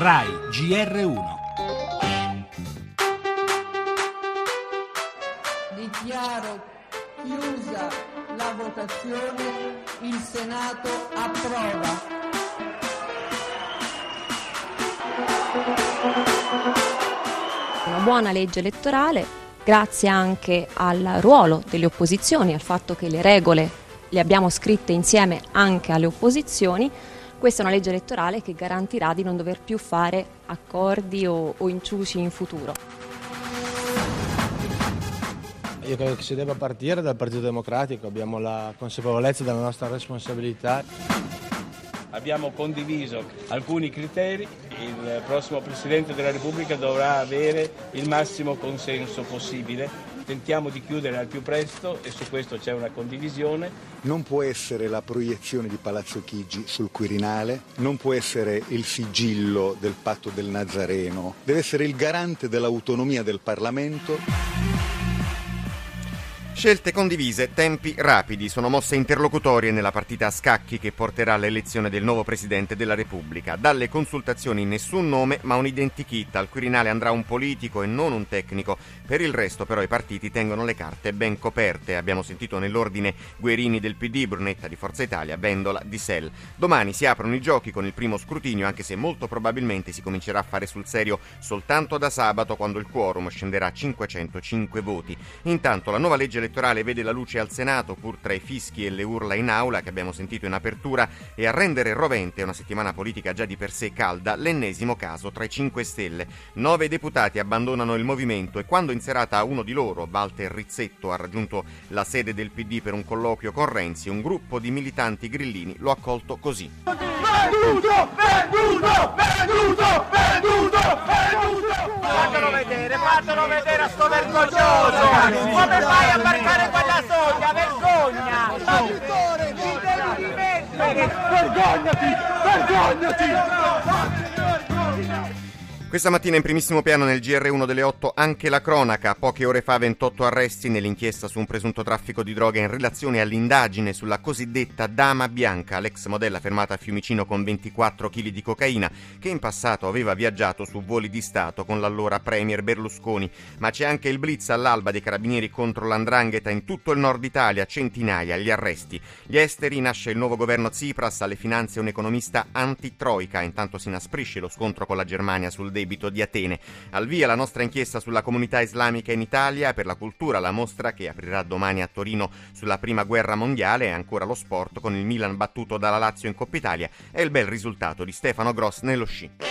RAI GR1 Dichiaro chiusa la votazione, il Senato approva. Una buona legge elettorale, grazie anche al ruolo delle opposizioni, al fatto che le regole le abbiamo scritte insieme anche alle opposizioni. Questa è una legge elettorale che garantirà di non dover più fare accordi o, o inciuci in futuro. Io credo che si debba partire dal Partito Democratico, abbiamo la consapevolezza della nostra responsabilità. Abbiamo condiviso alcuni criteri, il prossimo Presidente della Repubblica dovrà avere il massimo consenso possibile. Tentiamo di chiudere al più presto e su questo c'è una condivisione. Non può essere la proiezione di Palazzo Chigi sul Quirinale, non può essere il sigillo del patto del Nazareno, deve essere il garante dell'autonomia del Parlamento. Scelte condivise, tempi rapidi, sono mosse interlocutorie nella partita a scacchi che porterà all'elezione del nuovo Presidente della Repubblica. Dalle consultazioni nessun nome, ma un identikit. Al Quirinale andrà un politico e non un tecnico. Per il resto però i partiti tengono le carte ben coperte. Abbiamo sentito nell'ordine Guerini del PD, Brunetta di Forza Italia, Vendola di Sel. Domani si aprono i giochi con il primo scrutinio, anche se molto probabilmente si comincerà a fare sul serio soltanto da sabato, quando il quorum scenderà a 505 voti. Intanto la nuova legge elettorale vede la luce al Senato, pur tra i fischi e le urla in aula che abbiamo sentito in apertura, e a rendere rovente una settimana politica già di per sé calda, l'ennesimo caso tra i 5 Stelle. Nove deputati abbandonano il movimento e quando in serata uno di loro, Walter Rizzetto, ha raggiunto la sede del PD per un colloquio con Renzi, un gruppo di militanti grillini lo ha accolto così. Venduto! Venduto! Venduto! Venduto! Venduto! Fatelo vedere, fatelo vedere a sto vergognoso! Come fai a marcare quella soglia? Vergogna! Vittore! Ti devi rimettere! Vergognati! Vergognati! Questa mattina in primissimo piano nel GR1 delle 8 anche la cronaca. Poche ore fa 28 arresti nell'inchiesta su un presunto traffico di droga in relazione all'indagine sulla cosiddetta Dama Bianca, l'ex modella fermata a Fiumicino con 24 kg di cocaina, che in passato aveva viaggiato su voli di Stato con l'allora Premier Berlusconi. Ma c'è anche il blitz all'alba dei carabinieri contro l'andrangheta in tutto il nord Italia, centinaia gli arresti. Gli esteri nasce il nuovo governo Tsipras, alle finanze un economista anti-troica, intanto si inasprisce lo scontro con la Germania sul debito di Atene. Al via la nostra inchiesta sulla comunità islamica in Italia per la cultura, la mostra che aprirà domani a Torino sulla prima guerra mondiale e ancora lo sport con il Milan battuto dalla Lazio in Coppa Italia e il bel risultato di Stefano Gross nello sci.